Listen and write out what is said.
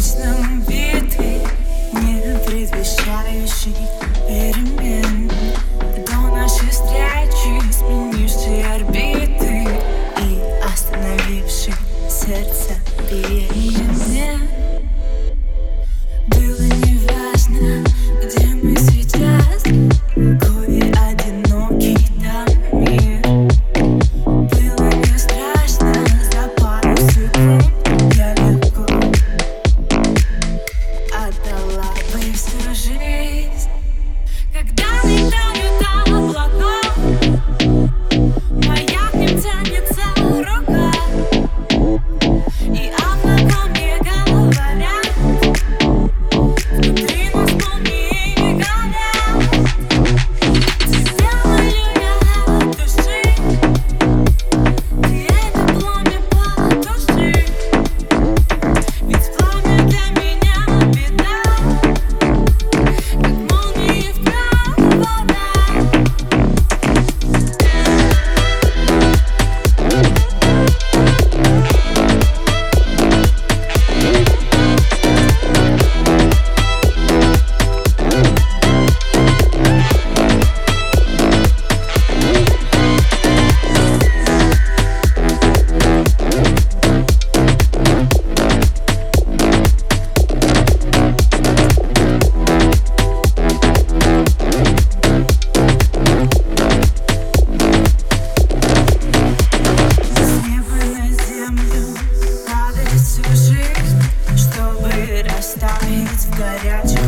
Бесконечном битве, не предвещающий перемен быть в горячем